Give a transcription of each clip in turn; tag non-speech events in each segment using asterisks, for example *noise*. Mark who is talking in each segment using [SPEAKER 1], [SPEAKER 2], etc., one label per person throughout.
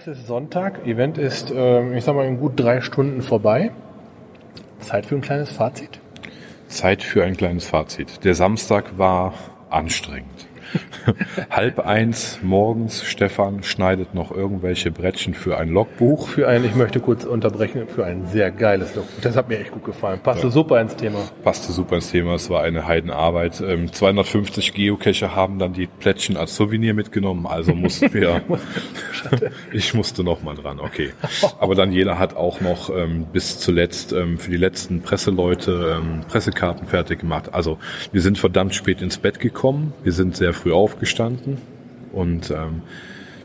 [SPEAKER 1] Es ist Sonntag, Event ist, äh, ich sag mal, in gut drei Stunden vorbei. Zeit für ein kleines Fazit.
[SPEAKER 2] Zeit für ein kleines Fazit. Der Samstag war anstrengend. *laughs* Halb eins morgens, Stefan schneidet noch irgendwelche Brettchen für ein Logbuch.
[SPEAKER 1] Für ein, ich möchte kurz unterbrechen, für ein sehr geiles Logbuch. Das hat mir echt gut gefallen. Passte ja. super ins Thema.
[SPEAKER 2] Passte super ins Thema. Es war eine Heidenarbeit. 250 ähm, Geocacher haben dann die Plättchen als Souvenir mitgenommen, also mussten wir. *laughs* ich musste noch mal dran, okay. Aber Daniela hat auch noch ähm, bis zuletzt ähm, für die letzten Presseleute Pressekarten fertig gemacht. Also wir sind verdammt spät ins Bett gekommen. Wir sind sehr früh aufgestanden und ähm,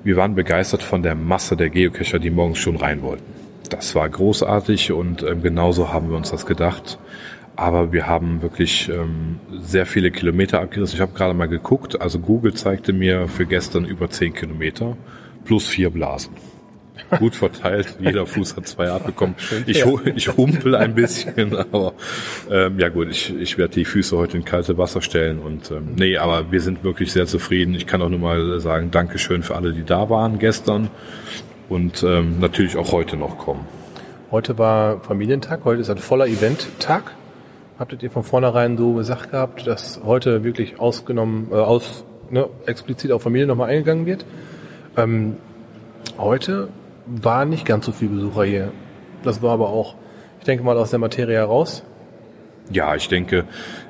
[SPEAKER 2] wir waren begeistert von der Masse der Geocacher, die morgens schon rein wollten. Das war großartig und ähm, genauso haben wir uns das gedacht. Aber wir haben wirklich ähm, sehr viele Kilometer abgerissen. Ich habe gerade mal geguckt. Also Google zeigte mir für gestern über 10 Kilometer plus vier Blasen gut verteilt. Jeder Fuß hat zwei abbekommen. Ich, ich humpel ein bisschen, *laughs* aber ähm, ja gut, ich, ich werde die Füße heute in kalte Wasser stellen und ähm, nee, aber wir sind wirklich sehr zufrieden. Ich kann auch nur mal sagen, Dankeschön für alle, die da waren gestern und ähm, natürlich auch heute noch kommen.
[SPEAKER 1] Heute war Familientag, heute ist ein voller Eventtag. Habtet ihr von vornherein so gesagt gehabt, dass heute wirklich ausgenommen, äh, aus, ne, explizit auf Familie nochmal eingegangen wird? Ähm, heute war nicht ganz so viel Besucher hier. Das war aber auch, ich denke mal, aus der Materie heraus.
[SPEAKER 2] Ja, ich denke,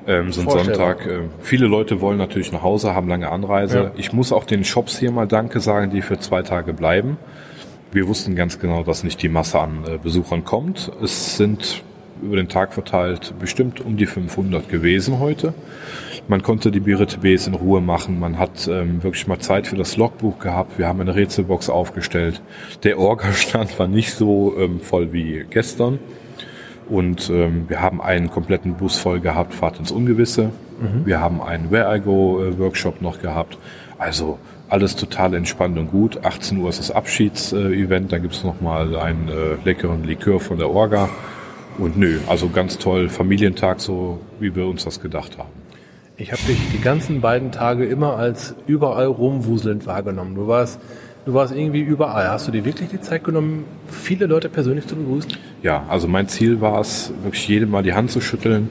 [SPEAKER 2] ähm, so ein Sonntag, äh, viele Leute wollen natürlich nach Hause, haben lange Anreise. Ja. Ich muss auch den Shops hier mal Danke sagen, die für zwei Tage bleiben. Wir wussten ganz genau, dass nicht die Masse an äh, Besuchern kommt. Es sind über den Tag verteilt bestimmt um die 500 gewesen heute. Man konnte die BRTBs in Ruhe machen. Man hat ähm, wirklich mal Zeit für das Logbuch gehabt. Wir haben eine Rätselbox aufgestellt. Der Orga-Stand war nicht so ähm, voll wie gestern. Und ähm, wir haben einen kompletten Bus voll gehabt, Fahrt ins Ungewisse. Mhm. Wir haben einen Where I Go äh, Workshop noch gehabt. Also alles total entspannt und gut. 18 Uhr ist das Abschieds-Event. Dann gibt's noch mal einen äh, leckeren Likör von der Orga. Und nö, also ganz toll. Familientag, so wie wir uns das gedacht haben.
[SPEAKER 1] Ich habe dich die ganzen beiden Tage immer als überall rumwuselnd wahrgenommen. Du warst, du warst irgendwie überall. Hast du dir wirklich die Zeit genommen, viele Leute persönlich zu begrüßen?
[SPEAKER 2] Ja, also mein Ziel war es, wirklich jedem mal die Hand zu schütteln,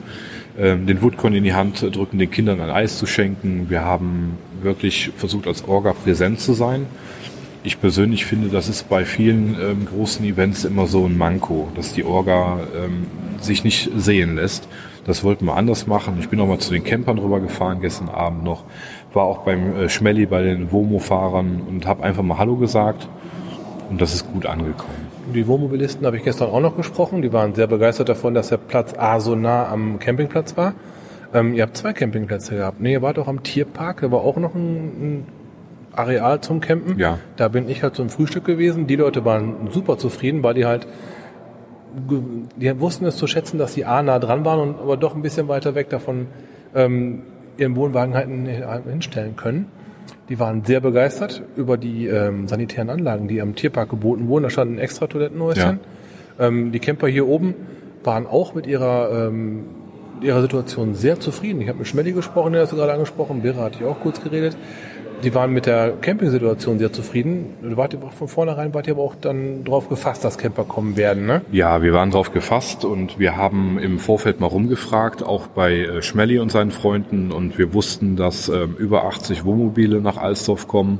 [SPEAKER 2] ähm, den Woodcon in die Hand drücken, den Kindern ein Eis zu schenken. Wir haben wirklich versucht, als Orga präsent zu sein. Ich persönlich finde, das ist bei vielen ähm, großen Events immer so ein Manko, dass die Orga ähm, sich nicht sehen lässt. Das wollten wir anders machen. Ich bin auch mal zu den Campern rüber gefahren gestern Abend noch. War auch beim äh, Schmelli bei den Womo-Fahrern und habe einfach mal Hallo gesagt. Und das ist gut angekommen.
[SPEAKER 1] Die Wohnmobilisten habe ich gestern auch noch gesprochen. Die waren sehr begeistert davon, dass der Platz A so nah am Campingplatz war. Ähm, ihr habt zwei Campingplätze gehabt. Nee, ihr wart auch am Tierpark. Da war auch noch ein, ein Areal zum Campen.
[SPEAKER 2] Ja.
[SPEAKER 1] Da bin ich halt zum Frühstück gewesen. Die Leute waren super zufrieden, weil die halt die wussten es zu schätzen, dass sie A nah dran waren und aber doch ein bisschen weiter weg davon ähm, ihren Wohnwagen halt hinstellen können. Die waren sehr begeistert über die ähm, sanitären Anlagen, die am Tierpark geboten wurden. Da standen extra Toilettenhäuschen. Ja. Ähm, die Camper hier oben waren auch mit ihrer, ähm, ihrer Situation sehr zufrieden. Ich habe mit Schmelly gesprochen, der hast du gerade angesprochen. Birra hatte ich auch kurz geredet die waren mit der Campingsituation sehr zufrieden. Wart von vornherein wart ihr aber auch dann drauf gefasst, dass Camper kommen werden, ne?
[SPEAKER 2] Ja, wir waren drauf gefasst und wir haben im Vorfeld mal rumgefragt, auch bei äh, Schmelly und seinen Freunden und wir wussten, dass ähm, über 80 Wohnmobile nach Alsdorf kommen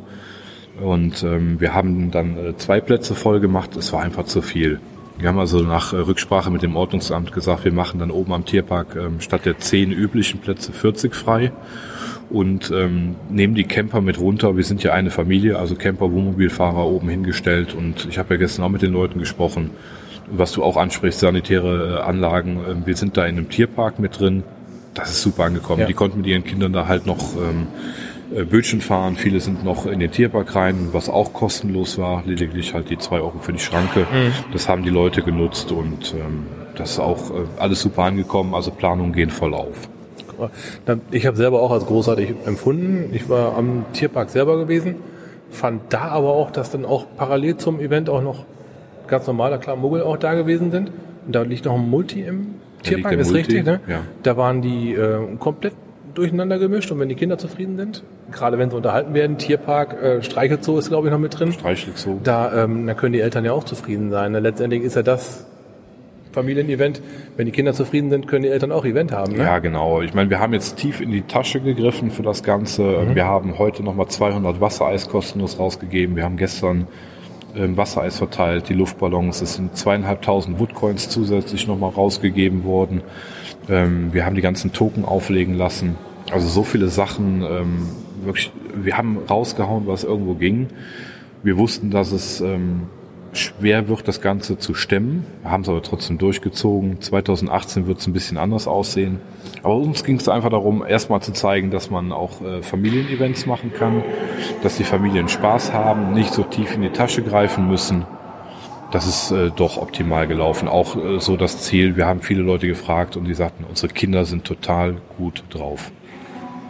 [SPEAKER 2] und ähm, wir haben dann äh, zwei Plätze voll gemacht. Es war einfach zu viel. Wir haben also nach äh, Rücksprache mit dem Ordnungsamt gesagt, wir machen dann oben am Tierpark ähm, statt der zehn üblichen Plätze 40 frei und ähm, nehmen die Camper mit runter. Wir sind ja eine Familie, also Camper, Wohnmobilfahrer oben hingestellt und ich habe ja gestern auch mit den Leuten gesprochen, was du auch ansprichst, sanitäre äh, Anlagen. Äh, wir sind da in einem Tierpark mit drin. Das ist super angekommen. Ja. Die konnten mit ihren Kindern da halt noch ähm, äh, Bötchen fahren. Viele sind noch in den Tierpark rein, was auch kostenlos war. Lediglich halt die zwei Euro für die Schranke. Mhm. Das haben die Leute genutzt und ähm, das ist auch äh, alles super angekommen. Also Planungen gehen voll auf.
[SPEAKER 1] Ich habe selber auch als großartig empfunden. Ich war am Tierpark selber gewesen, fand da aber auch, dass dann auch parallel zum Event auch noch ganz normaler, klar, Muggel auch da gewesen sind. Und da liegt noch ein Multi im Tierpark, ist Multi, richtig, ne?
[SPEAKER 2] Ja.
[SPEAKER 1] Da waren die äh, komplett durcheinander gemischt und wenn die Kinder zufrieden sind, gerade wenn sie unterhalten werden, Tierpark, äh, Streichelzoo ist glaube ich noch mit drin.
[SPEAKER 2] Streichelzoo.
[SPEAKER 1] Da, ähm, da können die Eltern ja auch zufrieden sein. Ne? Letztendlich ist ja das Familienevent. Wenn die Kinder zufrieden sind, können die Eltern auch Event haben. Ne?
[SPEAKER 2] Ja, genau. Ich meine, wir haben jetzt tief in die Tasche gegriffen für das Ganze.
[SPEAKER 1] Mhm.
[SPEAKER 2] Wir haben heute nochmal 200 Wassereis kostenlos rausgegeben. Wir haben gestern ähm, Wassereis verteilt, die Luftballons. Es sind zweieinhalbtausend Woodcoins zusätzlich nochmal rausgegeben worden. Ähm, wir haben die ganzen Token auflegen lassen. Also so viele Sachen. Ähm, wirklich, wir haben rausgehauen, was irgendwo ging. Wir wussten, dass es ähm, schwer wird, das Ganze zu stemmen. Haben es aber trotzdem durchgezogen. 2018 wird es ein bisschen anders aussehen. Aber uns ging es einfach darum, erstmal zu zeigen, dass man auch äh, Familienevents machen kann, dass die Familien Spaß haben, nicht so tief in die Tasche greifen müssen. Das ist äh, doch optimal gelaufen. Auch äh, so das Ziel. Wir haben viele Leute gefragt und die sagten, unsere Kinder sind total gut drauf.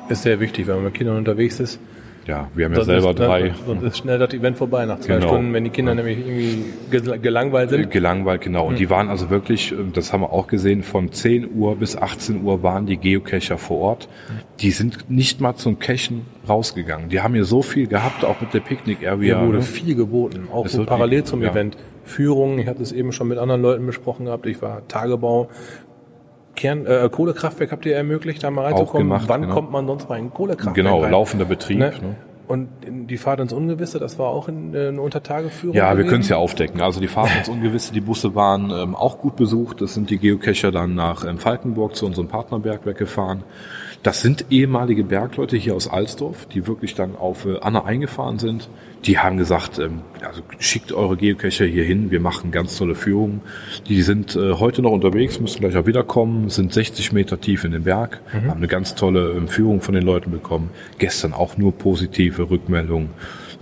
[SPEAKER 1] Ist sehr wichtig, wenn man mit Kindern unterwegs ist.
[SPEAKER 2] Ja, wir haben ja selber
[SPEAKER 1] ist,
[SPEAKER 2] drei.
[SPEAKER 1] Sonst ist schnell das Event vorbei nach zwei
[SPEAKER 2] Genau.
[SPEAKER 1] Stunden, wenn die Kinder nämlich irgendwie gel- gelangweilt sind.
[SPEAKER 2] Gelangweilt, genau. Und die waren also wirklich, äh, das haben wir auch gesehen, von 10 Uhr bis 18 Uhr waren die Geocacher vor Ort. Die sind nicht mal zum Cachen rausgegangen. Die haben hier so viel gehabt, auch mit der Picknick Area.
[SPEAKER 1] Hier wurde
[SPEAKER 2] ne?
[SPEAKER 1] viel geboten, auch so parallel zum
[SPEAKER 2] ja.
[SPEAKER 1] Event. Führungen, ich hatte es eben schon mit anderen Leuten besprochen gehabt, ich war Tagebau. Kern, äh, Kohlekraftwerk habt ihr ermöglicht, da mal reinzukommen.
[SPEAKER 2] gemacht,
[SPEAKER 1] Wann
[SPEAKER 2] genau.
[SPEAKER 1] kommt man sonst mal in ein Kohlekraftwerk
[SPEAKER 2] Genau,
[SPEAKER 1] rein?
[SPEAKER 2] laufender Betrieb.
[SPEAKER 1] Ne?
[SPEAKER 2] Ne?
[SPEAKER 1] Und die Fahrt ins Ungewisse, das war auch in, äh, eine Untertageführung.
[SPEAKER 2] Ja, wir können es ja aufdecken. Also die Fahrt ins Ungewisse, die Busse waren ähm, auch gut besucht. Das sind die Geocacher dann nach ähm, Falkenburg zu unserem Partnerbergwerk gefahren. Das sind ehemalige Bergleute hier aus Alsdorf, die wirklich dann auf äh, Anna eingefahren sind. Die haben gesagt, ähm, also schickt eure Geocacher hier hin, wir machen ganz tolle Führungen. Die sind äh, heute noch unterwegs, müssen gleich auch wiederkommen, sind 60 Meter tief in den Berg, haben eine ganz tolle ähm, Führung von den Leuten bekommen. Gestern auch nur positive Rückmeldungen.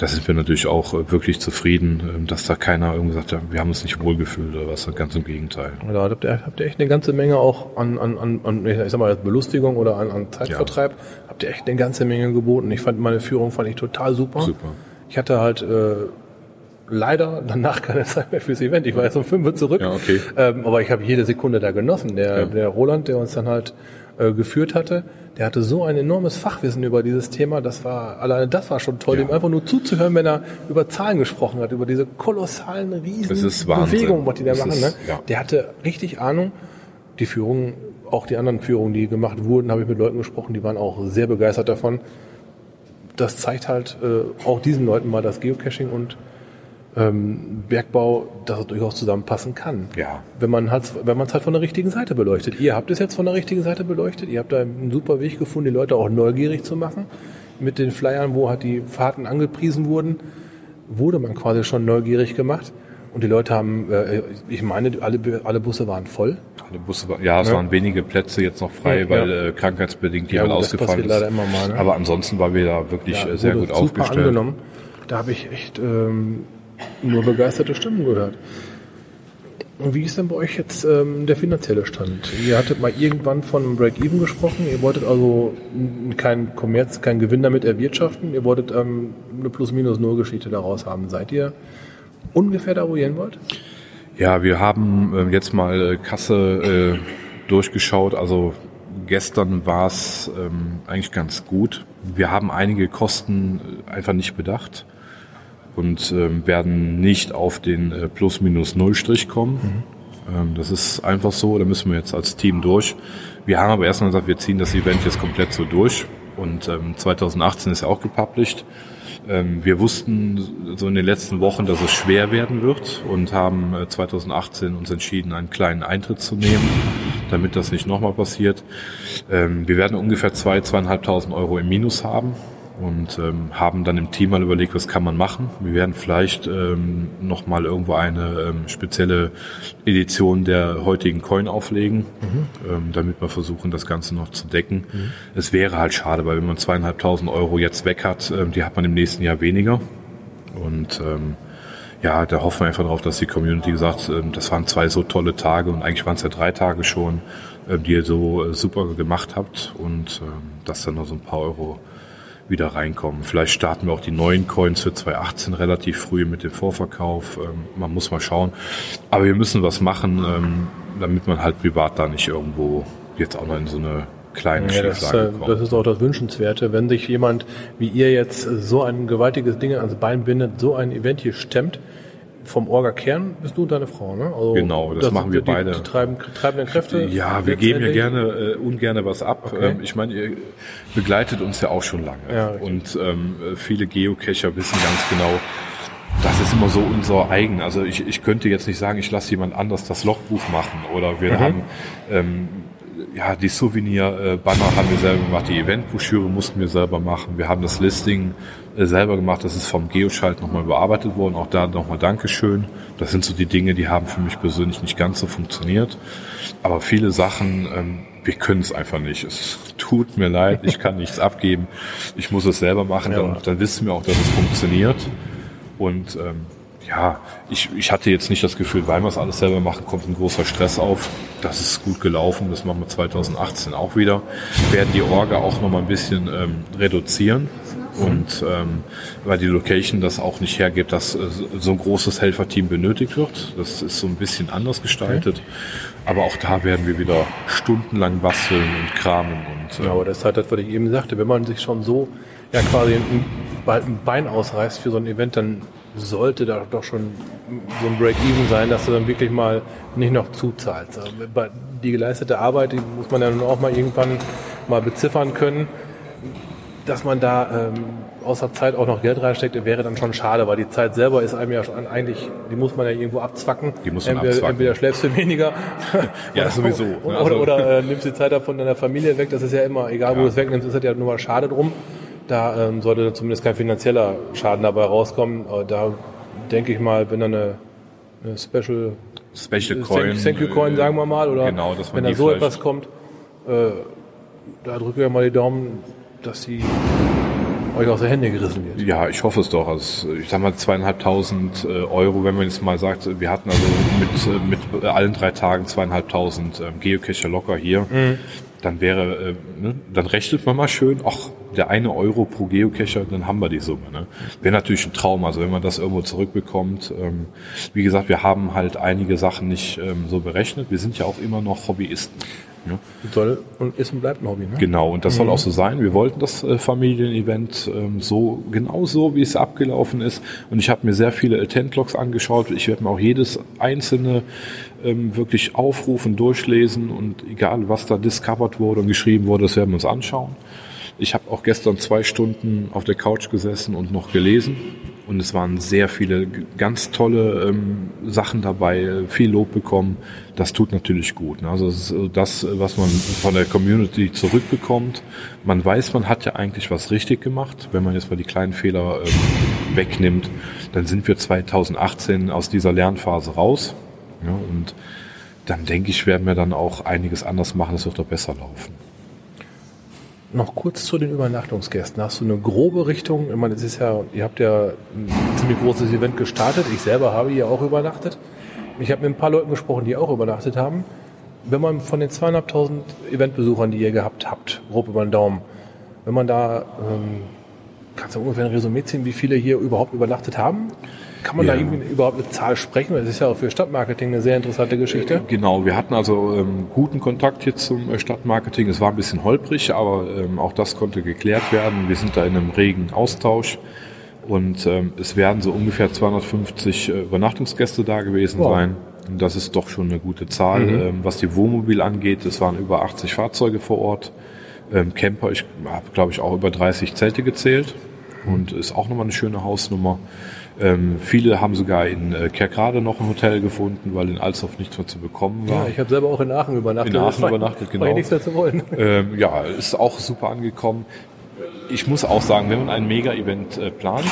[SPEAKER 2] Da sind wir natürlich auch äh, wirklich zufrieden, ähm, dass da keiner irgendwie sagt, ja, wir haben uns nicht wohlgefühlt oder was, ganz im Gegenteil.
[SPEAKER 1] Ja, Da habt ihr, habt ihr echt eine ganze Menge auch an, an, an, ich sag mal, Belustigung oder an, an Zeitvertreib. Habt ihr echt eine ganze Menge geboten. Ich fand meine Führung fand ich total super.
[SPEAKER 2] Super.
[SPEAKER 1] Ich hatte halt äh, leider danach keine *laughs* Zeit mehr fürs Event. Ich war jetzt um 5 Uhr zurück.
[SPEAKER 2] Ja, okay.
[SPEAKER 1] Ähm, aber ich habe jede Sekunde da genossen. Der,
[SPEAKER 2] Ja.
[SPEAKER 1] der Roland, der uns dann halt äh, geführt hatte, der hatte so ein enormes Fachwissen über dieses Thema. Das war alleine das war schon toll,
[SPEAKER 2] Ja.
[SPEAKER 1] ihm einfach nur zuzuhören, wenn er über Zahlen gesprochen hat, über diese kolossalen riesen
[SPEAKER 2] Das ist Wahnsinn.
[SPEAKER 1] Bewegungen, was die da
[SPEAKER 2] Das
[SPEAKER 1] machen.
[SPEAKER 2] ist-
[SPEAKER 1] ne?
[SPEAKER 2] ja.
[SPEAKER 1] Der hatte richtig Ahnung. Die Führungen, auch die anderen Führungen, die gemacht wurden, habe ich mit Leuten gesprochen, die waren auch sehr begeistert davon. Das zeigt halt äh, auch diesen Leuten mal, dass Geocaching und ähm, Bergbau, dass es durchaus zusammenpassen kann.
[SPEAKER 2] Ja.
[SPEAKER 1] Wenn man halt, wenn man es halt von der richtigen Seite beleuchtet. Ihr habt es jetzt von der richtigen Seite beleuchtet. Ihr habt da einen super Weg gefunden, die Leute auch neugierig zu machen. Mit den Flyern, wo halt die Fahrten angepriesen wurden, wurde man quasi schon neugierig gemacht. Und die Leute haben, äh, ich meine, alle, alle Busse waren voll.
[SPEAKER 2] Alle Busse, war- ja, es
[SPEAKER 1] Ja.
[SPEAKER 2] waren wenige Plätze jetzt noch frei,
[SPEAKER 1] Ja,
[SPEAKER 2] weil
[SPEAKER 1] ja.
[SPEAKER 2] äh, krankheitsbedingt
[SPEAKER 1] Ja,
[SPEAKER 2] jemand
[SPEAKER 1] das
[SPEAKER 2] ausgefallen ist.
[SPEAKER 1] immer mal, ne?
[SPEAKER 2] Aber ansonsten war wir da wirklich äh, sehr gut
[SPEAKER 1] super
[SPEAKER 2] aufgestellt.
[SPEAKER 1] angenommen. Da habe ich echt ähm, nur begeisterte Stimmen gehört. Und wie ist denn bei euch jetzt ähm, der finanzielle Stand? Ihr hattet mal irgendwann von Break-Even gesprochen. Ihr wolltet also keinen Kommerz, keinen Gewinn damit erwirtschaften. Ihr wolltet ähm, eine Plus-Minus-Null-Geschichte daraus haben. Seid ihr ungefähr da, wo ihr hin wollt?
[SPEAKER 2] Ja, wir haben äh, jetzt mal äh, Kasse äh, durchgeschaut. Also gestern war es ähm, eigentlich ganz gut. Wir haben einige Kosten äh, einfach nicht bedacht und ähm, werden nicht auf den äh, Plus-Minus-Null-Strich kommen. Ähm, das ist einfach so, da müssen wir jetzt als Team durch. Wir haben aber erstmal gesagt, wir ziehen das Event jetzt komplett so durch. Und ähm, 2018 ist ja auch gepublished. Ähm, wir wussten so in den letzten Wochen, dass es schwer werden wird und haben äh, 2018 uns entschieden, einen kleinen Eintritt zu nehmen, damit das nicht nochmal passiert. Ähm, wir werden ungefähr zwei, zweieinhalbtausend Euro im Minus haben und ähm, haben dann im Team mal überlegt, was kann man machen. Wir werden vielleicht ähm, nochmal irgendwo eine ähm, spezielle Edition der heutigen Coin auflegen, ähm, damit wir versuchen, das Ganze noch zu decken. Es wäre halt schade, weil wenn man zweieinhalbtausend Euro jetzt weg hat, ähm, die hat man im nächsten Jahr weniger. Und ähm, ja, da hoffen wir einfach darauf, dass die Community gesagt, ähm, das waren zwei so tolle Tage und eigentlich waren es ja drei Tage schon, die ihr so äh, super gemacht habt und dass dann noch so ein paar Euro wieder reinkommen. Vielleicht starten wir auch die neuen Coins für 2018 relativ früh mit dem Vorverkauf. Ähm, man muss mal schauen. Aber wir müssen was machen, ähm, damit man halt privat da nicht irgendwo jetzt auch noch in so eine kleine
[SPEAKER 1] Ja, das, äh,
[SPEAKER 2] kommt.
[SPEAKER 1] das ist auch das Wünschenswerte, wenn sich jemand wie ihr jetzt so ein gewaltiges Ding ans Bein bindet, so ein Event hier stemmt. Vom Orga-Kern bist du und deine Frau, ne? Also
[SPEAKER 2] Genau, das machen wir
[SPEAKER 1] die,
[SPEAKER 2] beide.
[SPEAKER 1] Die treibenden, treibenden Kräfte.
[SPEAKER 2] Ja, wir geben ja gerne äh, ungerne was ab.
[SPEAKER 1] Okay.
[SPEAKER 2] Ähm, ich meine, ihr begleitet uns ja auch schon lange.
[SPEAKER 1] Ja, richtig.
[SPEAKER 2] und ähm, viele Geocacher wissen ganz genau, das ist immer so unser eigen. Also ich, ich könnte jetzt nicht sagen, ich lasse jemand anders das Logbuch machen oder wir
[SPEAKER 1] Mhm.
[SPEAKER 2] haben ähm, ja die Souvenir-Banner haben wir selber gemacht, die Eventbroschüre mussten wir selber machen. Wir haben das Listing äh, selber gemacht, das ist vom Geoschalt nochmal überarbeitet worden. Auch da nochmal Dankeschön. Das sind so die Dinge, die haben für mich persönlich nicht ganz so funktioniert. Aber viele Sachen, ähm, wir können es einfach nicht. Es tut mir leid, ich kann nichts *laughs* abgeben. Ich muss es selber machen,
[SPEAKER 1] Ja.
[SPEAKER 2] dann, dann wissen wir auch, dass es funktioniert. Und ähm, ja, ich, ich hatte jetzt nicht das Gefühl, weil wir es alles selber machen, kommt ein großer Stress auf. Das ist gut gelaufen, das machen wir 2018 auch wieder. Werden die Orga auch noch mal ein bisschen ähm, reduzieren. Und ähm, weil die Location das auch nicht hergibt, dass äh, so ein großes Helferteam benötigt wird. Das ist so ein bisschen anders gestaltet. Aber auch da werden wir wieder stundenlang basteln und kramen. Und, äh,
[SPEAKER 1] Ja, aber das ist halt das, was ich eben sagte. Wenn man sich schon so ja quasi ein, ein Bein ausreißt für so ein Event, dann sollte da doch schon so ein Break-Even sein, dass du dann wirklich mal nicht noch zuzahlst. Also Die geleistete Arbeit, die muss man ja nun auch mal irgendwann mal beziffern können. Dass man da ähm, außer Zeit auch noch Geld reinsteckt, wäre dann schon schade, weil die Zeit selber ist einem ja schon eigentlich, die muss man ja irgendwo abzwacken.
[SPEAKER 2] Die muss man
[SPEAKER 1] entweder,
[SPEAKER 2] abzwacken.
[SPEAKER 1] entweder schläfst du weniger
[SPEAKER 2] Ja, sowieso.
[SPEAKER 1] oder,
[SPEAKER 2] Also-
[SPEAKER 1] oder äh, nimmst die Zeit davon deiner Familie weg. Das ist ja immer, egal wo
[SPEAKER 2] Ja.
[SPEAKER 1] du es wegnimmst, ist das ja nur mal schade drum. Da ähm, sollte zumindest kein finanzieller Schaden dabei rauskommen. Aber da denke ich mal, wenn da eine, eine Special
[SPEAKER 2] Special Coin.
[SPEAKER 1] Thank you Coin,
[SPEAKER 2] äh,
[SPEAKER 1] sagen wir mal, oder
[SPEAKER 2] genau,
[SPEAKER 1] wenn da so etwas kommt, äh, da drücke ich mal die Daumen, dass die euch aus der Hände gerissen wird.
[SPEAKER 2] Ja, ich hoffe es doch. Also, ich sag mal zweieinhalbtausend äh, Euro, wenn man jetzt mal sagt, wir hatten also mit, äh, mit allen drei Tagen zweieinhalbtausend ähm, Geocacher locker hier, dann wäre, äh, ne, dann rechnet man mal schön, ach, der eine Euro pro Geocacher, dann haben wir die Summe. Ne? Wäre natürlich ein Traum, also wenn man das irgendwo zurückbekommt. Ähm, wie gesagt, wir haben halt einige Sachen nicht ähm, so berechnet. Wir sind ja auch immer noch Hobbyisten. Ne?
[SPEAKER 1] Soll und ist und bleibt ein Hobby, ne?
[SPEAKER 2] Genau, und das soll auch so sein. Wir wollten das äh, Familienevent ähm, so, genau so, wie es abgelaufen ist. Und ich habe mir sehr viele Attend-Logs angeschaut. Ich werde mir auch jedes einzelne ähm, wirklich aufrufen, durchlesen und egal, was da discovered wurde und geschrieben wurde, das werden wir uns anschauen. Ich habe auch gestern zwei Stunden auf der Couch gesessen und noch gelesen. Und es waren sehr viele ganz tolle ähm, Sachen dabei, äh, viel Lob bekommen. Das tut natürlich gut. Ne? Also das ist so das, äh, was man von der Community zurückbekommt. Man weiß, man hat ja eigentlich was richtig gemacht. Wenn man jetzt mal die kleinen Fehler ähm, wegnimmt, dann sind wir 2018 aus dieser Lernphase raus. Ja, und dann denke ich, werden wir dann auch einiges anders machen. Es wird doch besser laufen.
[SPEAKER 1] Noch kurz zu den Übernachtungsgästen. Hast du eine grobe Richtung? Ich meine, es ist ja, ihr habt ja ein ziemlich großes Event gestartet. Ich selber habe hier auch übernachtet. Ich habe mit ein paar Leuten gesprochen, die auch übernachtet haben. Wenn man von den zweieinhalbtausend Eventbesuchern, die ihr gehabt habt, grob über den Daumen, wenn man da, ähm, kannst du ungefähr ein Resümee ziehen, wie viele hier überhaupt übernachtet haben? Kann man
[SPEAKER 2] Ja.
[SPEAKER 1] da irgendwie überhaupt eine Zahl sprechen? Das ist ja auch für Stadtmarketing eine sehr interessante Geschichte.
[SPEAKER 2] Genau, wir hatten also ähm, guten Kontakt jetzt zum äh, Stadtmarketing. Es war ein bisschen holprig, aber ähm, auch das konnte geklärt werden. Wir sind da in einem regen Austausch und ähm, es werden so ungefähr 250 äh, Übernachtungsgäste da gewesen
[SPEAKER 1] Wow.
[SPEAKER 2] sein. Und das ist doch schon eine gute Zahl. Ähm, was die Wohnmobil angeht, es waren über 80 Fahrzeuge vor Ort. Ähm, Camper, ich habe glaube ich auch über 30 Zelte gezählt und ist auch nochmal eine schöne Hausnummer. Ähm, viele haben sogar in äh, Kerkrade noch ein Hotel gefunden, weil in Alsdorf nichts mehr zu bekommen war.
[SPEAKER 1] Ja, ich habe selber auch in Aachen übernachtet.
[SPEAKER 2] In Aachen
[SPEAKER 1] war-
[SPEAKER 2] übernachtet,
[SPEAKER 1] War
[SPEAKER 2] genau.
[SPEAKER 1] ja nichts mehr zu wollen.
[SPEAKER 2] Ähm, ja, ist auch super angekommen. Ich muss auch sagen, wenn man ein Mega-Event äh, plant,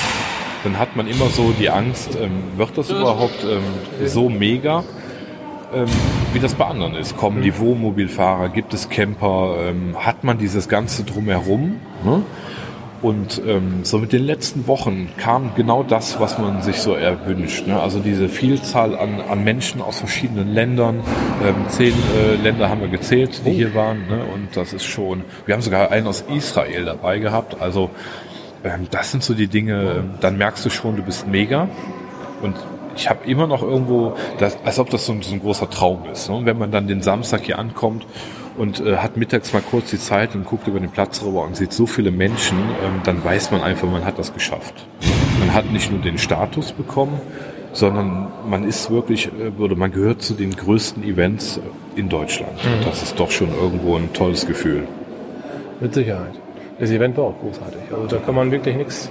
[SPEAKER 2] dann hat man immer so die Angst, ähm, wird das überhaupt ähm, so mega, ähm, wie das bei anderen ist? Kommen die Wohnmobilfahrer, gibt es Camper, ähm, hat man dieses Ganze drumherum? Ne? Und ähm, so mit den letzten Wochen kam genau das, was man sich so erwünscht. Ne? Also diese Vielzahl an, an Menschen aus verschiedenen Ländern. Ähm, zehn äh, Länder haben wir gezählt, die hier waren. Ne? Und das ist schon. Wir haben sogar einen aus Israel dabei gehabt. Also ähm, das sind so die Dinge. ähm, Dann merkst du schon, du bist mega. Und ich habe immer noch irgendwo, das, als ob das so ein, so ein großer Traum ist. Ne? Und wenn man dann den Samstag hier ankommt und äh, hat mittags mal kurz die Zeit und guckt über den Platz rüber und sieht so viele Menschen, ähm, dann weiß man einfach, man hat das geschafft. Man hat nicht nur den Status bekommen, sondern man ist wirklich, äh, oder man gehört zu den größten Events in Deutschland. Mhm. Das ist doch schon irgendwo ein tolles Gefühl.
[SPEAKER 1] Mit Sicherheit. Das Event war auch großartig. Also da kann man wirklich nichts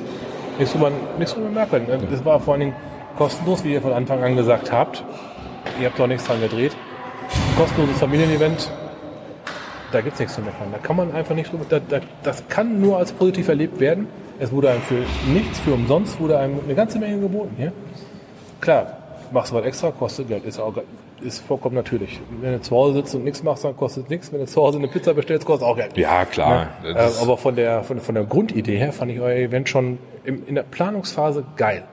[SPEAKER 1] nichts drüber, nichts drüber merken. Das war vor allen Dingen kostenlos, wie ihr von Anfang an gesagt habt. Ihr habt doch nichts dran gedreht. Kostenloses Familienevent, da gibt es nichts zu meckern. Da kann man einfach nicht drüber. Da, da, das kann nur als positiv erlebt werden. Es wurde einem für nichts, für umsonst wurde einem eine ganze Menge geboten hier. Klar, machst du was extra, kostet Geld, ist, auch, ist vollkommen natürlich. Wenn du zu Hause sitzt und nichts machst, dann kostet es nichts. Wenn du zu Hause eine Pizza bestellst, kostet auch Geld.
[SPEAKER 2] Ja, klar.
[SPEAKER 1] Äh, aber von der, von, von der Grundidee her fand ich euer Event schon im, in der Planungsphase geil.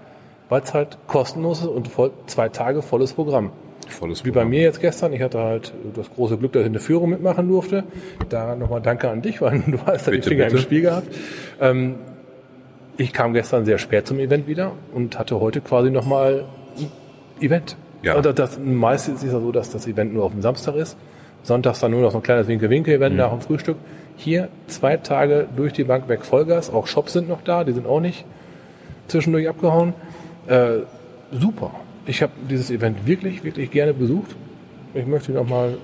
[SPEAKER 1] Weil es halt kostenlos ist und voll, zwei Tage volles Programm. Volles Wie bei mir jetzt gestern. Ich hatte halt das große Glück, dass ich eine Führung mitmachen durfte. Da nochmal Danke an dich, *laughs* weil du hast da die Finger bitte. im Spiel gehabt. Ähm, ich kam gestern sehr spät zum Event wieder und hatte heute quasi nochmal ein Event. Ja. Und das, meistens ist es ja so, dass das Event nur auf dem Samstag ist. Sonntags dann nur noch so ein kleines Winke-Winke-Event mhm. nach dem Frühstück. Hier zwei Tage durch die Bank weg Vollgas. Auch Shops sind noch da, die sind auch nicht zwischendurch abgehauen. Äh, super ich habe dieses Event wirklich, wirklich gerne besucht. Ich möchte nochmal,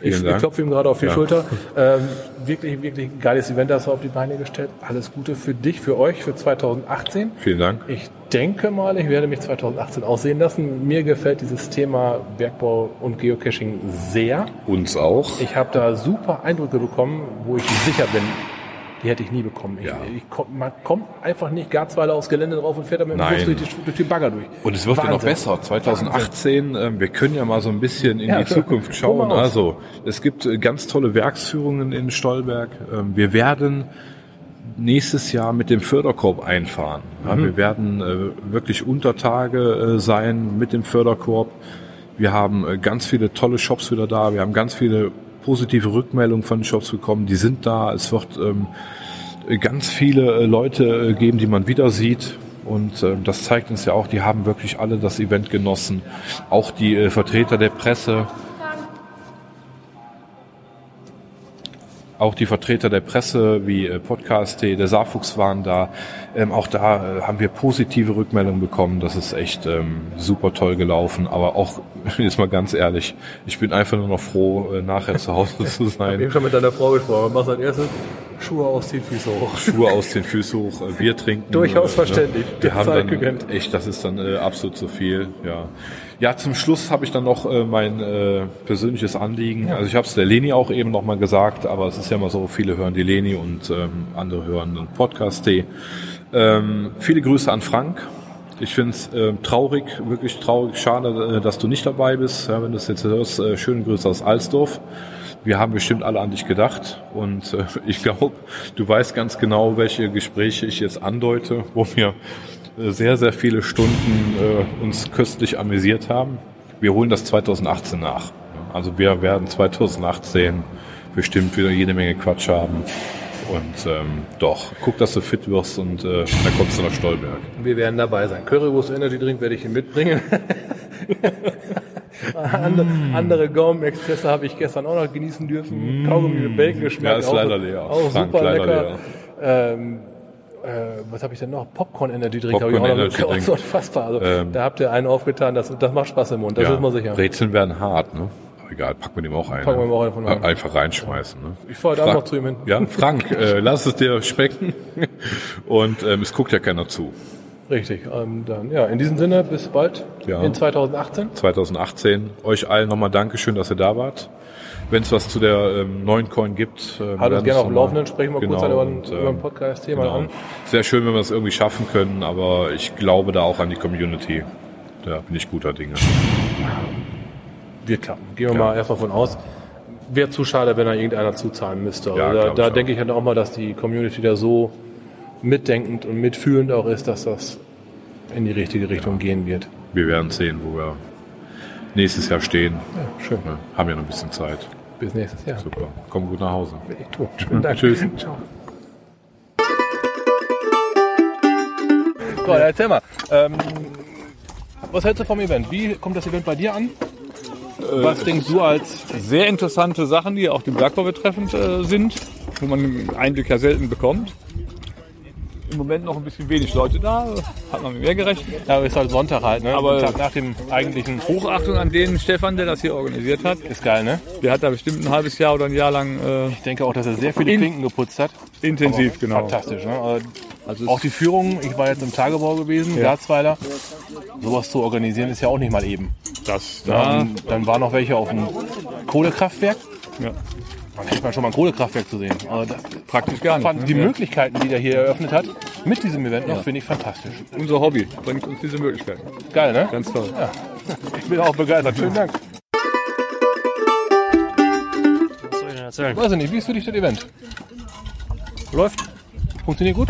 [SPEAKER 1] ich, ich klopfe ihm gerade auf die ja. Schulter. *laughs* Ähm, wirklich, wirklich geiles Event hast du auf die Beine gestellt. Alles Gute für dich, für euch, für 2018.
[SPEAKER 2] Vielen Dank.
[SPEAKER 1] Ich denke mal, ich werde mich 2018 aussehen lassen. Mir gefällt dieses Thema Bergbau und Geocaching sehr.
[SPEAKER 2] Uns auch.
[SPEAKER 1] Ich habe da super Eindrücke bekommen, wo ich sicher bin, die hätte ich nie bekommen. Ich, ja. ich komm, man kommt einfach nicht Garzweiler aufs Gelände drauf und fährt damit
[SPEAKER 2] durch,
[SPEAKER 1] die, durch die Bagger durch.
[SPEAKER 2] Und es wird ja noch besser. 2018, äh, wir können ja mal so ein bisschen in ja, die Zukunft schauen. Also, es gibt äh, ganz tolle Werksführungen in Stolberg. Ähm, wir werden nächstes Jahr mit dem Förderkorb einfahren. Ja, mhm. Wir werden äh, wirklich Untertage äh, sein mit dem Förderkorb. Wir haben äh, ganz viele tolle Shops wieder da. Wir haben ganz viele positive Rückmeldungen von den Shops bekommen. Die sind da. Es wird ähm, ganz viele äh, Leute äh, geben, die man wieder sieht. Und äh, das zeigt uns ja auch, die haben wirklich alle das Event genossen. Auch die äh, Vertreter der Presse Auch die Vertreter der Presse wie äh, Podcast, der Saarfuchs waren da. Ähm, auch da äh, haben wir positive Rückmeldungen bekommen. Das ist echt ähm, super toll gelaufen. Aber auch, *laughs* jetzt mal ganz ehrlich, ich bin einfach nur noch froh, äh, nachher zu Hause zu sein. Ich
[SPEAKER 1] habe schon mit deiner Frau gesprochen. Machst als erstes Schuhe ausziehen, Füße hoch. *laughs*
[SPEAKER 2] Schuhe ausziehen, Füße hoch, äh, Bier trinken.
[SPEAKER 1] Durchaus äh, verständlich.
[SPEAKER 2] Ne? Wir haben dann gegönnt. echt, das ist dann äh, absolut zu viel. Ja. Ja, zum Schluss habe ich dann noch äh, mein äh, persönliches Anliegen. Ja. Also ich habe es der Leni auch eben nochmal gesagt, aber es ist ja immer so, viele hören die Leni und ähm, andere hören den Podcast-T. Ähm, viele Grüße an Frank. Ich finde es äh, traurig, wirklich traurig, schade, äh, dass du nicht dabei bist. Ja, wenn du es jetzt hörst, äh, schöne Grüße aus Alsdorf. Wir haben bestimmt alle an dich gedacht und äh, *laughs* ich glaube, du weißt ganz genau, welche Gespräche ich jetzt andeute, wo wir sehr, sehr viele Stunden äh, uns köstlich amüsiert haben. Wir holen das 2018 nach. Also wir werden 2018 bestimmt wieder jede Menge Quatsch haben. Und ähm, doch, guck, dass du fit wirst und äh, dann kommst du nach Stolberg.
[SPEAKER 1] Wir werden dabei sein. Currywurst Energy Drink werde ich hier mitbringen. *laughs* andere, mm. andere Gaumen-Exzesse habe ich gestern auch noch genießen dürfen. Mm. Kaugummi mit Bacon geschmeckt. Ja,
[SPEAKER 2] ist leider leer.
[SPEAKER 1] Auch Frank, super lecker. Ähm, äh, was habe ich denn noch? Popcorn Energy Drink habe
[SPEAKER 2] ich auch noch.
[SPEAKER 1] Energy Drink. *laughs* unfassbar. Also, ähm, da habt ihr einen aufgetan, das, das macht Spaß im Mund, das
[SPEAKER 2] ja,
[SPEAKER 1] ist man sicher.
[SPEAKER 2] Brezeln werden hart, ne? Egal, packen wir dem auch ein. Packen wir ihm auch einen von rein. Einfach reinschmeißen. Ne?
[SPEAKER 1] Ich fahre heute auch noch zu ihm hin.
[SPEAKER 2] Ja, Frank, äh, lass es dir schmecken. *laughs* Und ähm, es guckt ja keiner zu.
[SPEAKER 1] Richtig. Ähm, dann, ja, in diesem Sinne, bis bald ja. in 2018.
[SPEAKER 2] 2018. Euch allen nochmal Dankeschön, dass ihr da wart. Wenn es was zu der ähm, neuen Coin gibt.
[SPEAKER 1] Ähm, halt uns gerne auf dem Laufenden, sprechen wir genau, kurz über, und, über ein ähm, Podcast-Thema genau. an.
[SPEAKER 2] Sehr schön, wenn wir es irgendwie schaffen können, aber ich glaube da auch an die Community. Da bin ich guter Dinge.
[SPEAKER 1] Wird klappen. Gehen wir ja. mal erstmal von aus. Wäre zu schade, wenn da irgendeiner zuzahlen müsste. Ja, also da, da denke ich halt auch mal, dass die Community da so mitdenkend und mitfühlend auch ist, dass das in die richtige Richtung ja. gehen wird.
[SPEAKER 2] Wir werden sehen, wo wir nächstes Jahr stehen.
[SPEAKER 1] Ja, schön.
[SPEAKER 2] Wir haben ja noch ein bisschen Zeit.
[SPEAKER 1] Bis nächstes Jahr.
[SPEAKER 2] Super. Komm gut nach Hause.
[SPEAKER 1] Ich tue. Schönen Dank.
[SPEAKER 2] Tschüss. Ciao.
[SPEAKER 1] So, erzähl mal. Ähm, was hältst du vom Event? Wie kommt das Event bei dir an? Was denkst du als
[SPEAKER 3] Sehr interessante Sachen, die auch den Bergbau betreffend äh, sind, wo man einen Einblick ja selten bekommt. Im Moment noch ein bisschen wenig Leute da, hat man mit mehr gerechnet.
[SPEAKER 1] ja, ist halt Sonntag halt, ne?
[SPEAKER 3] Aber-
[SPEAKER 1] Tag nach dem eigentlichen
[SPEAKER 3] Hochachtung an den Stefan, der das hier organisiert hat.
[SPEAKER 1] ist geil, ne?
[SPEAKER 3] Der hat da bestimmt ein halbes Jahr oder ein Jahr lang äh,
[SPEAKER 1] Ich denke auch, dass er sehr viele
[SPEAKER 3] In-
[SPEAKER 1] Klinken geputzt hat.
[SPEAKER 3] intensiv, genau.
[SPEAKER 1] Fantastisch, ne? Also
[SPEAKER 3] Also
[SPEAKER 1] auch die Führung, ich war jetzt im Tagebau gewesen,
[SPEAKER 3] Ja.
[SPEAKER 1] Garzweiler. Sowas zu organisieren ist ja auch nicht mal eben.
[SPEAKER 3] Das da,
[SPEAKER 1] Ähm, dann waren noch welche auf dem Kohlekraftwerk.
[SPEAKER 3] ja,
[SPEAKER 1] Dann hätte man schon mal ein Kohlekraftwerk zu sehen. Also das,
[SPEAKER 3] praktisch gar nicht.
[SPEAKER 1] fand
[SPEAKER 3] ne?
[SPEAKER 1] die
[SPEAKER 3] Ja.
[SPEAKER 1] Möglichkeiten, die der hier eröffnet hat, mit diesem Event noch, finde ich fantastisch.
[SPEAKER 3] Unser Hobby bringt uns diese Möglichkeit.
[SPEAKER 1] Geil, ne?
[SPEAKER 3] Ganz toll.
[SPEAKER 1] Ich bin auch begeistert. Schönen Dank.
[SPEAKER 4] Was soll ich denn erzählen?
[SPEAKER 1] Weiß ich nicht, wie ist für dich das Event?
[SPEAKER 4] Läuft.
[SPEAKER 1] Funktioniert gut?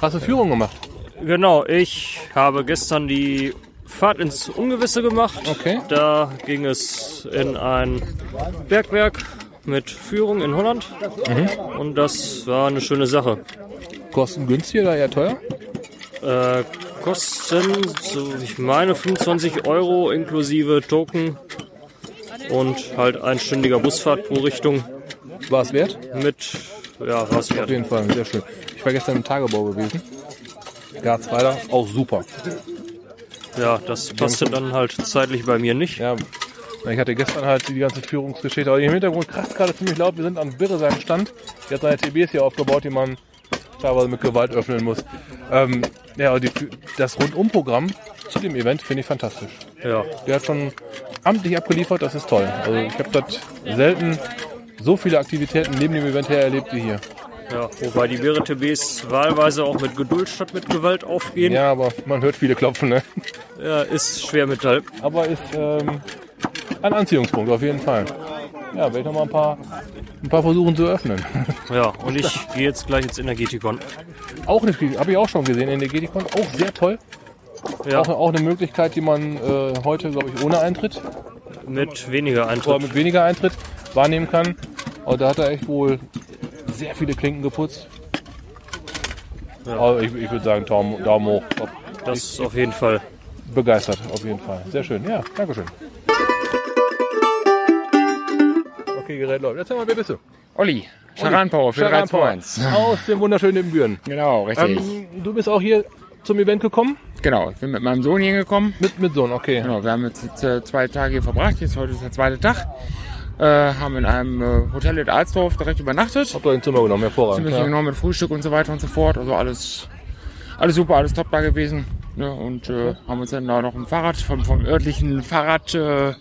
[SPEAKER 1] Hast du Führung gemacht?
[SPEAKER 4] Genau, ich habe gestern die Fahrt ins Ungewisse gemacht.
[SPEAKER 1] Okay.
[SPEAKER 4] Da ging es in ein Bergwerk mit Führung in Holland. Und das war eine schöne Sache.
[SPEAKER 1] Kosten günstig oder eher teuer?
[SPEAKER 4] Äh, kosten, so ich meine, 25 Euro inklusive Token und halt einstündiger Busfahrt pro Richtung
[SPEAKER 1] War es wert?
[SPEAKER 4] mit, ja, was
[SPEAKER 1] Auf jeden Fall, sehr schön. Ich war gestern im Tagebau gewesen. Garzweiler, auch super.
[SPEAKER 4] Ja, das passte dann halt zeitlich bei mir nicht.
[SPEAKER 1] Ja, ich hatte gestern halt die ganze Führungsgeschichte, aber im Hintergrund krass gerade ziemlich laut. Wir sind am Birre seinem Stand. Der hat seine TBs hier aufgebaut, die man teilweise mit Gewalt öffnen muss. Ähm, ja, aber die, das Rundumprogramm zu dem Event finde ich fantastisch.
[SPEAKER 4] Ja,
[SPEAKER 1] Der hat schon amtlich abgeliefert, das ist toll. Also ich habe das selten so viele Aktivitäten neben dem Event her erlebt wie hier.
[SPEAKER 4] ja, wobei die BRTBs wahlweise auch mit Geduld statt mit Gewalt aufgehen.
[SPEAKER 1] Ja, aber man hört viele klopfen, ne?
[SPEAKER 4] Ja, ist Schwermetall.
[SPEAKER 1] Aber ist ähm, ein Anziehungspunkt auf jeden Fall. Ja, werde ich noch mal ein paar, ein paar versuchen zu öffnen. *laughs*
[SPEAKER 4] Ja, und ich gehe jetzt gleich ins Energetikon.
[SPEAKER 1] Auch nicht, habe ich auch schon gesehen, Energetikon, auch sehr toll.
[SPEAKER 4] Ja,
[SPEAKER 1] Auch, auch eine Möglichkeit, die man äh, heute, glaube ich, ohne Eintritt
[SPEAKER 4] mit weniger
[SPEAKER 1] oder
[SPEAKER 4] Eintritt.
[SPEAKER 1] mit weniger Eintritt wahrnehmen kann. Aber da hat er echt wohl sehr viele Klinken geputzt. Aber ich, ich würde sagen, Daumen, Daumen hoch. Top.
[SPEAKER 4] Das ist auf jeden Fall.
[SPEAKER 1] Begeistert, auf jeden Fall. Sehr schön. Ja, Dankeschön. Okay, Gerät läuft. Erzähl mal, wer bist du?
[SPEAKER 5] Olli, Charanpower für
[SPEAKER 1] Charan Power
[SPEAKER 5] 321. *laughs*
[SPEAKER 1] Aus dem wunderschönen Ibbenbüren.
[SPEAKER 5] Genau, richtig.
[SPEAKER 1] Ähm, du bist auch hier zum Event gekommen?
[SPEAKER 5] genau, ich bin mit meinem Sohn hier gekommen.
[SPEAKER 1] Mit, mit Sohn, okay.
[SPEAKER 5] Genau, wir haben jetzt äh, zwei Tage hier verbracht. Jetzt heute ist der zweite Tag. Äh, haben in einem äh, Hotel in Alsdorf direkt übernachtet.
[SPEAKER 1] Hab doch ein Zimmer genommen, hervorragend.
[SPEAKER 5] Ziemlich
[SPEAKER 1] Ja.
[SPEAKER 5] genau mit Frühstück und so weiter und so fort. Also alles, alles super, alles top da gewesen. Ne? Und äh, haben uns dann da noch ein Fahrrad vom, vom örtlichen Fahrradverkäufer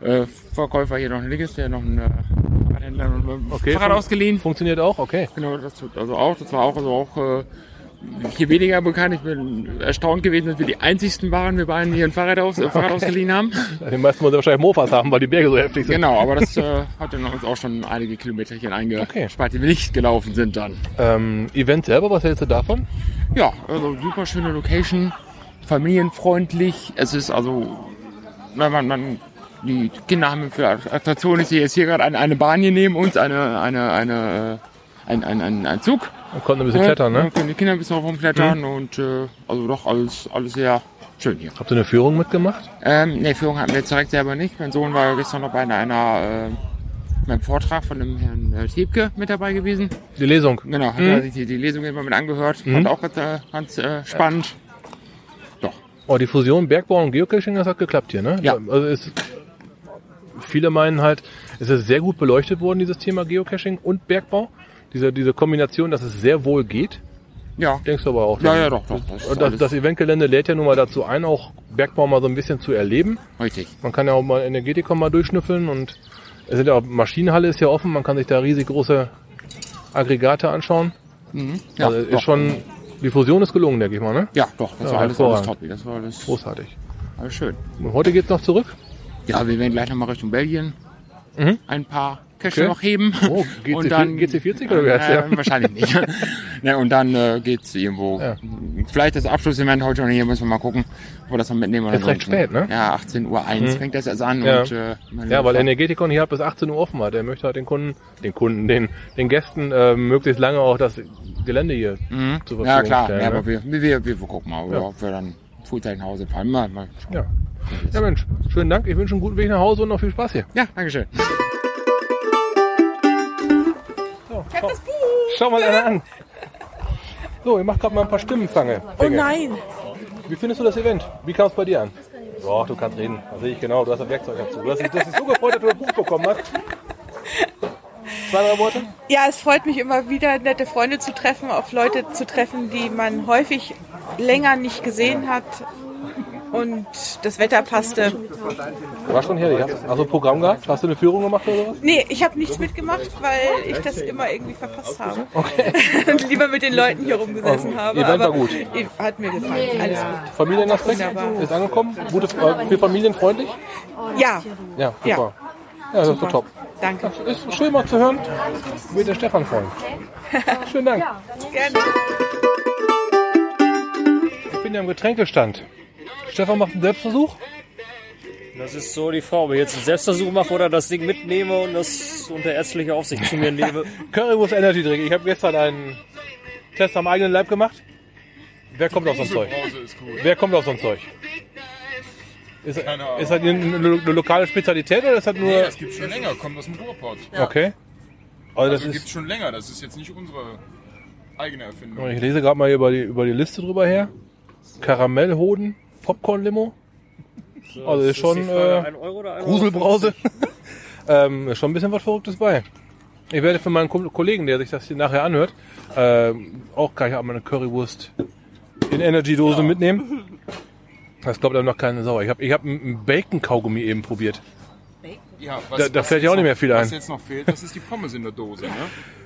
[SPEAKER 5] äh, Verkäufer hier noch ein Linkes, der noch ein äh, Fahrradhändler ein
[SPEAKER 1] Okay,
[SPEAKER 5] Fahrrad ausgeliehen.
[SPEAKER 1] Funktioniert auch, okay.
[SPEAKER 5] Genau, das tut also auch. Das war auch, also auch äh, hier weniger bekannt. Ich bin erstaunt gewesen, dass wir die einzigsten waren, wir beiden hier ein Fahrrad, aus, äh, Fahrrad ausgeliehen haben.
[SPEAKER 1] Die meisten wollen wahrscheinlich Mofas haben, weil die Berge so heftig sind.
[SPEAKER 5] Genau, aber das äh, hat dann uns auch schon einige Kilometerchen eingespart, die wir nicht gelaufen sind dann.
[SPEAKER 1] Ähm, Event selber, was hältst du davon?
[SPEAKER 5] Ja, also super schöne Location, familienfreundlich. Es ist also, man, man, die Kinder haben für Attraktionen, ich sehe jetzt hier gerade eine, eine Bahn hier neben uns, eine, eine, eine, äh, ein, ein, ein, ein Zug.
[SPEAKER 1] Man konnte ein bisschen klettern, ne?
[SPEAKER 5] können die Kinder ein bisschen rumklettern und äh, also doch alles, alles sehr schön hier.
[SPEAKER 1] Habt ihr eine Führung mitgemacht?
[SPEAKER 5] Ähm, ne, Führung hatten wir jetzt direkt selber nicht. Mein Sohn war gestern noch bei einer, äh, beim Vortrag von dem Herrn äh, Thiebke mit dabei gewesen.
[SPEAKER 1] Die Lesung.
[SPEAKER 5] Genau, hat er sich die, die Lesung immer mit angehört. Fand auch ganz, äh, ganz äh, spannend. Doch.
[SPEAKER 1] Oh, die Fusion Bergbau und Geocaching, das hat geklappt hier, ne?
[SPEAKER 5] Ja.
[SPEAKER 1] Also ist, viele meinen halt, es ist sehr gut beleuchtet worden, dieses Thema Geocaching und Bergbau. Diese, diese Kombination, dass es sehr wohl geht.
[SPEAKER 5] Ja.
[SPEAKER 1] Denkst du aber auch?
[SPEAKER 5] Ja, ja, doch, doch. Das
[SPEAKER 1] das, das Eventgelände lädt ja nun mal dazu ein, auch Bergbau mal so ein bisschen zu erleben.
[SPEAKER 5] richtig.
[SPEAKER 1] Man kann ja auch mal Energetikum mal durchschnüffeln und es sind ja auch, Maschinenhalle ist ja offen, man kann sich da riesig große Aggregate anschauen.
[SPEAKER 5] Ja,
[SPEAKER 1] also
[SPEAKER 5] doch.
[SPEAKER 1] ist schon, die Fusion ist gelungen, denke ich mal, ne?
[SPEAKER 5] Ja, doch. Das
[SPEAKER 1] Ja,
[SPEAKER 5] war alles, alles top. Das war alles,
[SPEAKER 1] Großartig.
[SPEAKER 5] alles schön.
[SPEAKER 1] Und heute geht's noch zurück?
[SPEAKER 5] Ja, wir werden gleich nochmal Richtung Belgien
[SPEAKER 1] Mhm.
[SPEAKER 5] ein paar Cache
[SPEAKER 1] Okay.
[SPEAKER 5] noch heben.
[SPEAKER 1] Oh, GC
[SPEAKER 5] und dann,
[SPEAKER 1] GC40 oder heißt der?
[SPEAKER 5] Äh, wahrscheinlich nicht. *laughs* ne, und dann äh, geht's irgendwo.
[SPEAKER 1] Ja.
[SPEAKER 5] Vielleicht das Abschlussevent heute noch hier, müssen wir mal gucken, wo wir das noch mitnehmen. oder
[SPEAKER 1] Ist recht spät, ne?
[SPEAKER 5] Ja, 18 Uhr 1 fängt das erst an.
[SPEAKER 1] Ja.
[SPEAKER 5] Und, äh,
[SPEAKER 1] Ja, weil Energetikon hier hat bis 18 Uhr offen hat. Der möchte halt den Kunden, den Kunden, den, den Gästen äh, möglichst lange auch das Gelände hier
[SPEAKER 5] Mhm.
[SPEAKER 1] zur Verfügung
[SPEAKER 5] Ja, klar.
[SPEAKER 1] stellen.
[SPEAKER 5] Ja,
[SPEAKER 1] ne?
[SPEAKER 5] aber wir, wir, wir, wir gucken mal,
[SPEAKER 1] Ja.
[SPEAKER 5] ob wir dann frühzeitig nach Hause fahren. Mal, mal schauen.
[SPEAKER 1] ja. Ja Mensch, schönen Dank. Ich wünsche einen guten Weg nach Hause und noch viel Spaß hier.
[SPEAKER 5] Ja, Dankeschön.
[SPEAKER 1] Schau mal einer an. So, ich mach gerade mal ein paar Stimmenfange.
[SPEAKER 6] Oh nein.
[SPEAKER 1] Wie findest du das Event? Wie kam es bei dir an? Doch, du kannst reden. Das sehe ich genau. Du hast das Werkzeug dazu. Du hast, dich- du hast dich so gefreut, dass du ein Buch bekommen hast. Zwei, drei Worte?
[SPEAKER 6] Ja, es freut mich immer wieder, nette Freunde zu treffen, auf Leute zu treffen, die man häufig länger nicht gesehen hat. Und das Wetter passte.
[SPEAKER 1] War schon herrlich. Hast, ein Programm gehabt? Hast du eine Führung gemacht oder sowas?
[SPEAKER 6] Nee, ich habe nichts mitgemacht, weil ich das immer irgendwie verpasst habe. *laughs* Und lieber mit den Leuten hier rumgesessen habe.
[SPEAKER 1] Event war gut.
[SPEAKER 6] Hat mir gefallen. Alles gut.
[SPEAKER 1] Familienaspekt ist angekommen. Gutes, äh, für familienfreundlich?
[SPEAKER 6] Ja,
[SPEAKER 1] Ja,
[SPEAKER 6] Ja.
[SPEAKER 1] super. Ja, das ist doch top.
[SPEAKER 6] Danke.
[SPEAKER 1] Ist schön mal zu hören, wie der Stefan freuen. Schönen Dank.
[SPEAKER 6] Gerne.
[SPEAKER 1] Ich bin ja am Getränkestand. Stefan macht einen Selbstversuch.
[SPEAKER 4] Das ist so die Frage, ob ich jetzt einen Selbstversuch mache oder das Ding mitnehme und das unter ärztlicher Aufsicht zu mir nehme. *laughs*
[SPEAKER 1] Currywurst Energy Drink. Ich habe gestern einen Test am eigenen Leib gemacht. Wer kommt auf so ein Zeug? Wer kommt auf so ein Zeug? Ist, ist das eine, eine, eine lokale Spezialität oder ist das nur...
[SPEAKER 7] Das gibt's schon länger, kommt aus dem Ruhrpott.
[SPEAKER 1] Okay. Also das
[SPEAKER 7] Also gibt's
[SPEAKER 1] ist,
[SPEAKER 7] schon länger, das ist jetzt nicht unsere eigene Erfindung.
[SPEAKER 1] ich lese gerade mal über die, über die Liste drüber her. Karamellhoden, Popcorn-Limo. Also ist schon äh,
[SPEAKER 4] ein Euro oder ein
[SPEAKER 1] Gruselbrause. *laughs* ähm, ist schon ein bisschen was Verrücktes bei. Ich werde für meinen Ko- Kollegen, der sich das hier nachher anhört, ähm, auch gleich einmal eine Currywurst in Energy-Dose mitnehmen. *laughs* Das glaubt einem noch keine Sau. Ich habe ich hab einen Bacon-Kaugummi eben probiert.
[SPEAKER 7] Ja, was,
[SPEAKER 1] Da- da
[SPEAKER 7] was
[SPEAKER 1] fällt ja auch
[SPEAKER 7] jetzt
[SPEAKER 1] nicht mehr
[SPEAKER 7] noch-
[SPEAKER 1] viel ein.
[SPEAKER 7] Was jetzt noch fehlt, das ist die Pommes in der Dose, ne?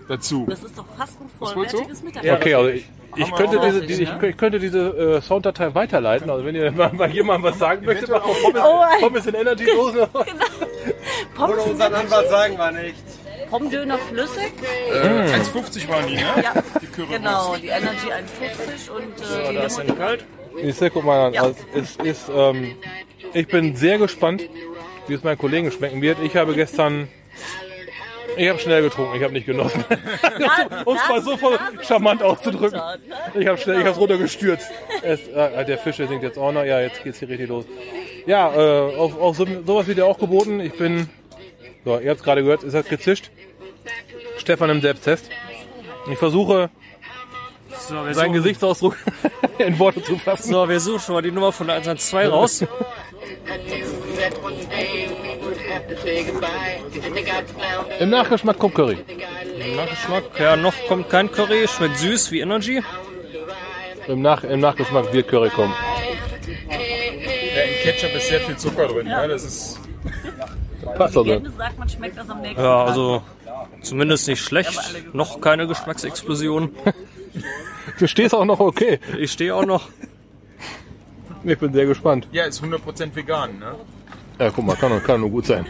[SPEAKER 7] Dazu.
[SPEAKER 8] Das ist doch fast ein vollwertiges Mittagessen.
[SPEAKER 1] Okay, also ich, ich, könnte diese,
[SPEAKER 7] noch
[SPEAKER 1] diese, ich, ich könnte diese äh, Sounddatei weiterleiten. Also wenn ihr mal, mal jemandem was sagen möchtet, macht doch Pommes,
[SPEAKER 8] Oh,
[SPEAKER 1] Pommes in Energy-Dosen.
[SPEAKER 8] Pommes *laughs*
[SPEAKER 9] Unseren Anwalt sagen wir nicht.
[SPEAKER 8] Pommdöner flüssig.
[SPEAKER 7] Äh, 1,50 waren die, ne?
[SPEAKER 8] Ja,
[SPEAKER 7] Die Currywurst.
[SPEAKER 8] genau. Die Energy 1,50 und äh,
[SPEAKER 4] Da ist ein kalt.
[SPEAKER 1] Ich seh, guck mal an. Also, es ist, ähm, ich bin sehr gespannt, wie es meinen Kollegen schmecken wird. Ich habe gestern, ich habe schnell getrunken, ich habe nicht genossen. *laughs* *laughs* um es mal so voll charmant auszudrücken. Ich habe schnell, ich habe runtergestürzt. Es, äh, der Fisch der singt jetzt auch noch. Ja, jetzt geht's hier richtig los. Ja, äh, auf, auf so, sowas wird ja auch geboten. Ich bin, so, ihr habt es gerade gehört, es hat gezischt. Stefan im Selbsttest. Ich versuche,
[SPEAKER 4] So, wir
[SPEAKER 1] seinen
[SPEAKER 4] suchen,
[SPEAKER 1] Gesichtsausdruck *laughs* in Worte zu fassen.
[SPEAKER 4] so, wir suchen schon mal die Nummer von der 112 raus.
[SPEAKER 1] Im Nachgeschmack kommt Curry.
[SPEAKER 4] Nachgeschmack, ja, noch kommt kein Curry, schmeckt süß wie Energy.
[SPEAKER 1] Im, Nach Im Nachgeschmack wird Curry kommen.
[SPEAKER 7] Ja, in Ketchup ist sehr viel Zucker drin, ne? Das ist.
[SPEAKER 1] Passt also.
[SPEAKER 8] Ende sagt man, schmeckt das am nächsten
[SPEAKER 4] Ja, also zumindest nicht schlecht. Noch keine Geschmacksexplosion. *laughs* *laughs*
[SPEAKER 1] Du stehst auch noch okay.
[SPEAKER 4] Ich stehe auch noch.
[SPEAKER 1] Ich bin sehr gespannt.
[SPEAKER 7] Ja, ist 100% vegan, ne?
[SPEAKER 1] Ja, guck mal, kann, kann nur gut sein.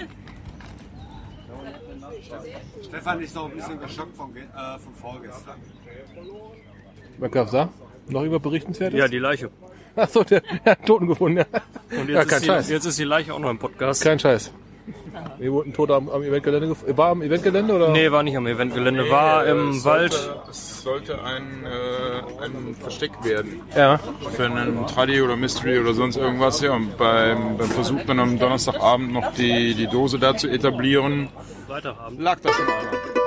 [SPEAKER 9] Stefan ist noch ein bisschen geschockt von, äh, von vorgestern.
[SPEAKER 1] Was gab's da? Noch irgendwas Berichtenswertes?
[SPEAKER 4] Ja, die Leiche.
[SPEAKER 1] Achso, der, der hat Toten gefunden. Ja.
[SPEAKER 4] Und
[SPEAKER 1] Ja,
[SPEAKER 4] jetzt,
[SPEAKER 1] kein
[SPEAKER 4] ist,
[SPEAKER 1] Scheiß.
[SPEAKER 4] die, jetzt ist die Leiche auch noch im Podcast.
[SPEAKER 1] Kein Scheiß. *laughs* Wir wurden tot am, am Eventgelände gefunden. War am Eventgelände oder?
[SPEAKER 4] Nee, war nicht am Eventgelände, war im
[SPEAKER 7] es
[SPEAKER 4] Wald.
[SPEAKER 7] Sollte, es sollte ein, äh, ein Versteck werden.
[SPEAKER 1] Ja.
[SPEAKER 7] Für einen Tradi oder Mystery oder sonst irgendwas. Ja, und beim, beim Versuch dann am Donnerstagabend noch die, die Dose da zu etablieren, lag da schon einer.